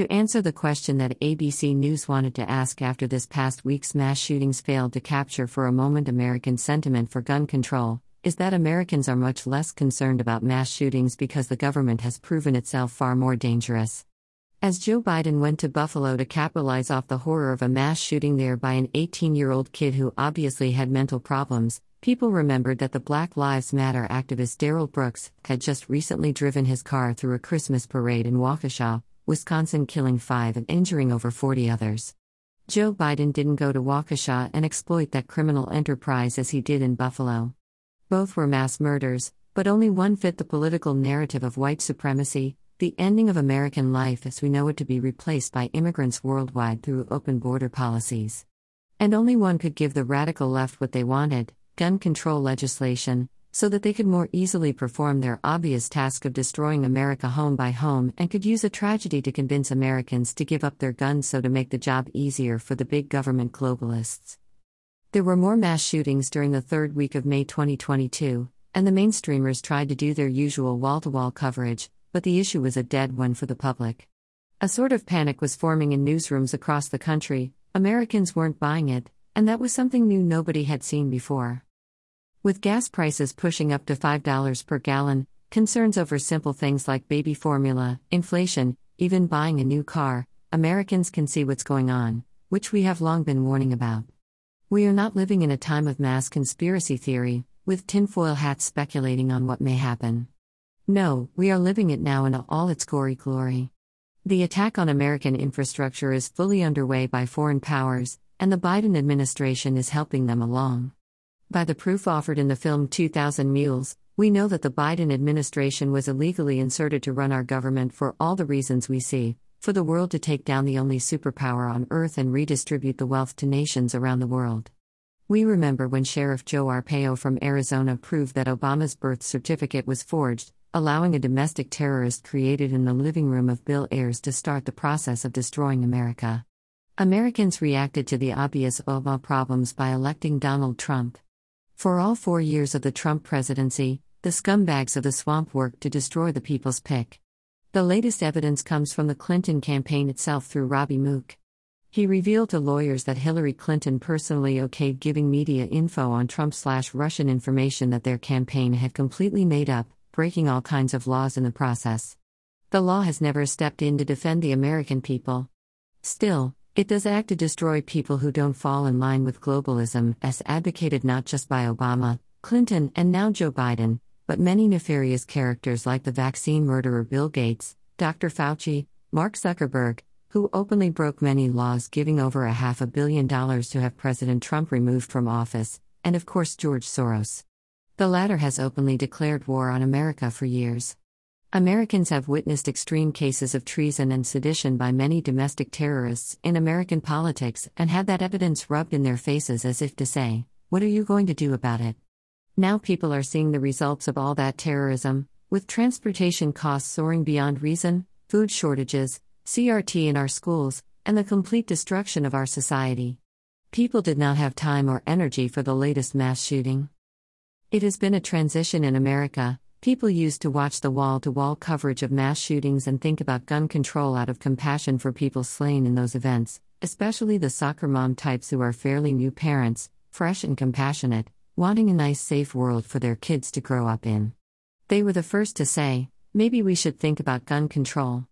To answer the question that ABC News wanted to ask after this past week's mass shootings failed to capture for a moment American sentiment for gun control, is that Americans are much less concerned about mass shootings because the government has proven itself far more dangerous. As Joe Biden went to Buffalo to capitalize off the horror of a mass shooting there by an 18 year old kid who obviously had mental problems, people remembered that the Black Lives Matter activist Darrell Brooks had just recently driven his car through a Christmas parade in Waukesha, Wisconsin, killing five and injuring over 40 others. Joe Biden didn't go to Waukesha and exploit that criminal enterprise as he did in Buffalo. Both were mass murders, but only one fit the political narrative of white supremacy, the ending of American life as we know it to be replaced by immigrants worldwide through open border policies. And only one could give the radical left what they wanted gun control legislation, so that they could more easily perform their obvious task of destroying America home by home and could use a tragedy to convince Americans to give up their guns so to make the job easier for the big government globalists. There were more mass shootings during the third week of May 2022, and the mainstreamers tried to do their usual wall to wall coverage, but the issue was a dead one for the public. A sort of panic was forming in newsrooms across the country, Americans weren't buying it, and that was something new nobody had seen before. With gas prices pushing up to $5 per gallon, concerns over simple things like baby formula, inflation, even buying a new car, Americans can see what's going on, which we have long been warning about. We are not living in a time of mass conspiracy theory, with tinfoil hats speculating on what may happen. No, we are living it now in all its gory glory. The attack on American infrastructure is fully underway by foreign powers, and the Biden administration is helping them along. By the proof offered in the film 2000 Mules, we know that the Biden administration was illegally inserted to run our government for all the reasons we see for the world to take down the only superpower on earth and redistribute the wealth to nations around the world. We remember when Sheriff Joe Arpaio from Arizona proved that Obama's birth certificate was forged, allowing a domestic terrorist created in the living room of Bill Ayers to start the process of destroying America. Americans reacted to the obvious Obama problems by electing Donald Trump. For all four years of the Trump presidency, the scumbags of the swamp worked to destroy the people's pick. The latest evidence comes from the Clinton campaign itself through Robbie Mook. He revealed to lawyers that Hillary Clinton personally okayed giving media info on Trump slash Russian information that their campaign had completely made up, breaking all kinds of laws in the process. The law has never stepped in to defend the American people. Still, it does act to destroy people who don't fall in line with globalism, as advocated not just by Obama, Clinton, and now Joe Biden, but many nefarious characters like the vaccine murderer Bill Gates, Dr. Fauci, Mark Zuckerberg, who openly broke many laws giving over a half a billion dollars to have President Trump removed from office, and of course George Soros. The latter has openly declared war on America for years. Americans have witnessed extreme cases of treason and sedition by many domestic terrorists in American politics and had that evidence rubbed in their faces as if to say, What are you going to do about it? Now people are seeing the results of all that terrorism, with transportation costs soaring beyond reason, food shortages, CRT in our schools, and the complete destruction of our society. People did not have time or energy for the latest mass shooting. It has been a transition in America. People used to watch the wall to wall coverage of mass shootings and think about gun control out of compassion for people slain in those events, especially the soccer mom types who are fairly new parents, fresh and compassionate, wanting a nice, safe world for their kids to grow up in. They were the first to say, maybe we should think about gun control.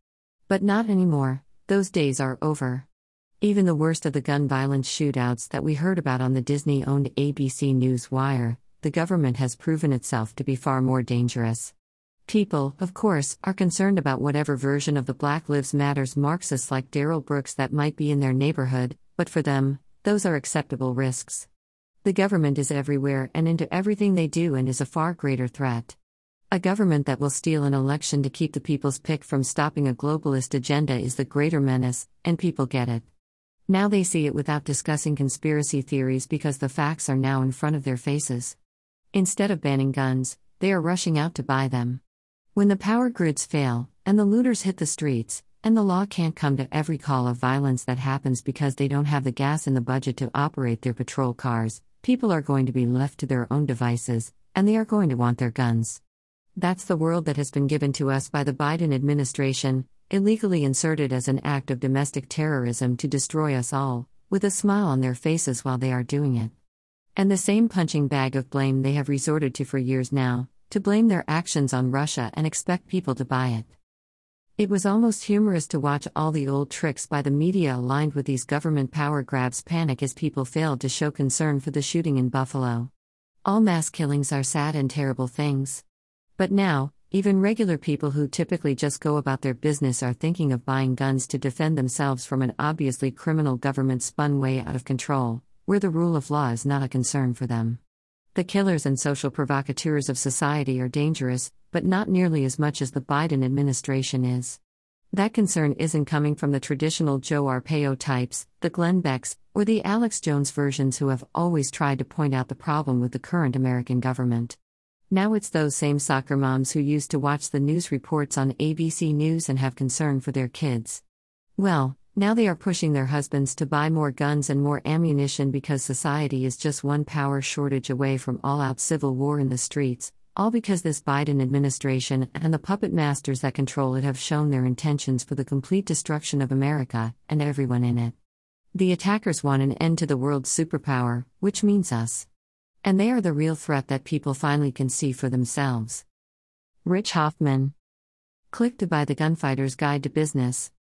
But not anymore, those days are over. Even the worst of the gun violence shootouts that we heard about on the Disney owned ABC News Wire, the government has proven itself to be far more dangerous. People, of course, are concerned about whatever version of the Black Lives Matters Marxists like Darrell Brooks that might be in their neighborhood, but for them, those are acceptable risks. The government is everywhere and into everything they do and is a far greater threat. A government that will steal an election to keep the people's pick from stopping a globalist agenda is the greater menace, and people get it. Now they see it without discussing conspiracy theories because the facts are now in front of their faces. Instead of banning guns, they are rushing out to buy them. When the power grids fail, and the looters hit the streets, and the law can't come to every call of violence that happens because they don't have the gas in the budget to operate their patrol cars, people are going to be left to their own devices, and they are going to want their guns. That's the world that has been given to us by the Biden administration, illegally inserted as an act of domestic terrorism to destroy us all, with a smile on their faces while they are doing it. And the same punching bag of blame they have resorted to for years now, to blame their actions on Russia and expect people to buy it. It was almost humorous to watch all the old tricks by the media aligned with these government power grabs panic as people failed to show concern for the shooting in Buffalo. All mass killings are sad and terrible things. But now, even regular people who typically just go about their business are thinking of buying guns to defend themselves from an obviously criminal government spun way out of control, where the rule of law is not a concern for them. The killers and social provocateurs of society are dangerous, but not nearly as much as the Biden administration is. That concern isn't coming from the traditional Joe Arpaio types, the Glenn Becks, or the Alex Jones versions who have always tried to point out the problem with the current American government. Now it's those same soccer moms who used to watch the news reports on ABC News and have concern for their kids. Well, now they are pushing their husbands to buy more guns and more ammunition because society is just one power shortage away from all out civil war in the streets, all because this Biden administration and the puppet masters that control it have shown their intentions for the complete destruction of America and everyone in it. The attackers want an end to the world's superpower, which means us. And they are the real threat that people finally can see for themselves. Rich Hoffman. Click to buy the Gunfighter's Guide to Business.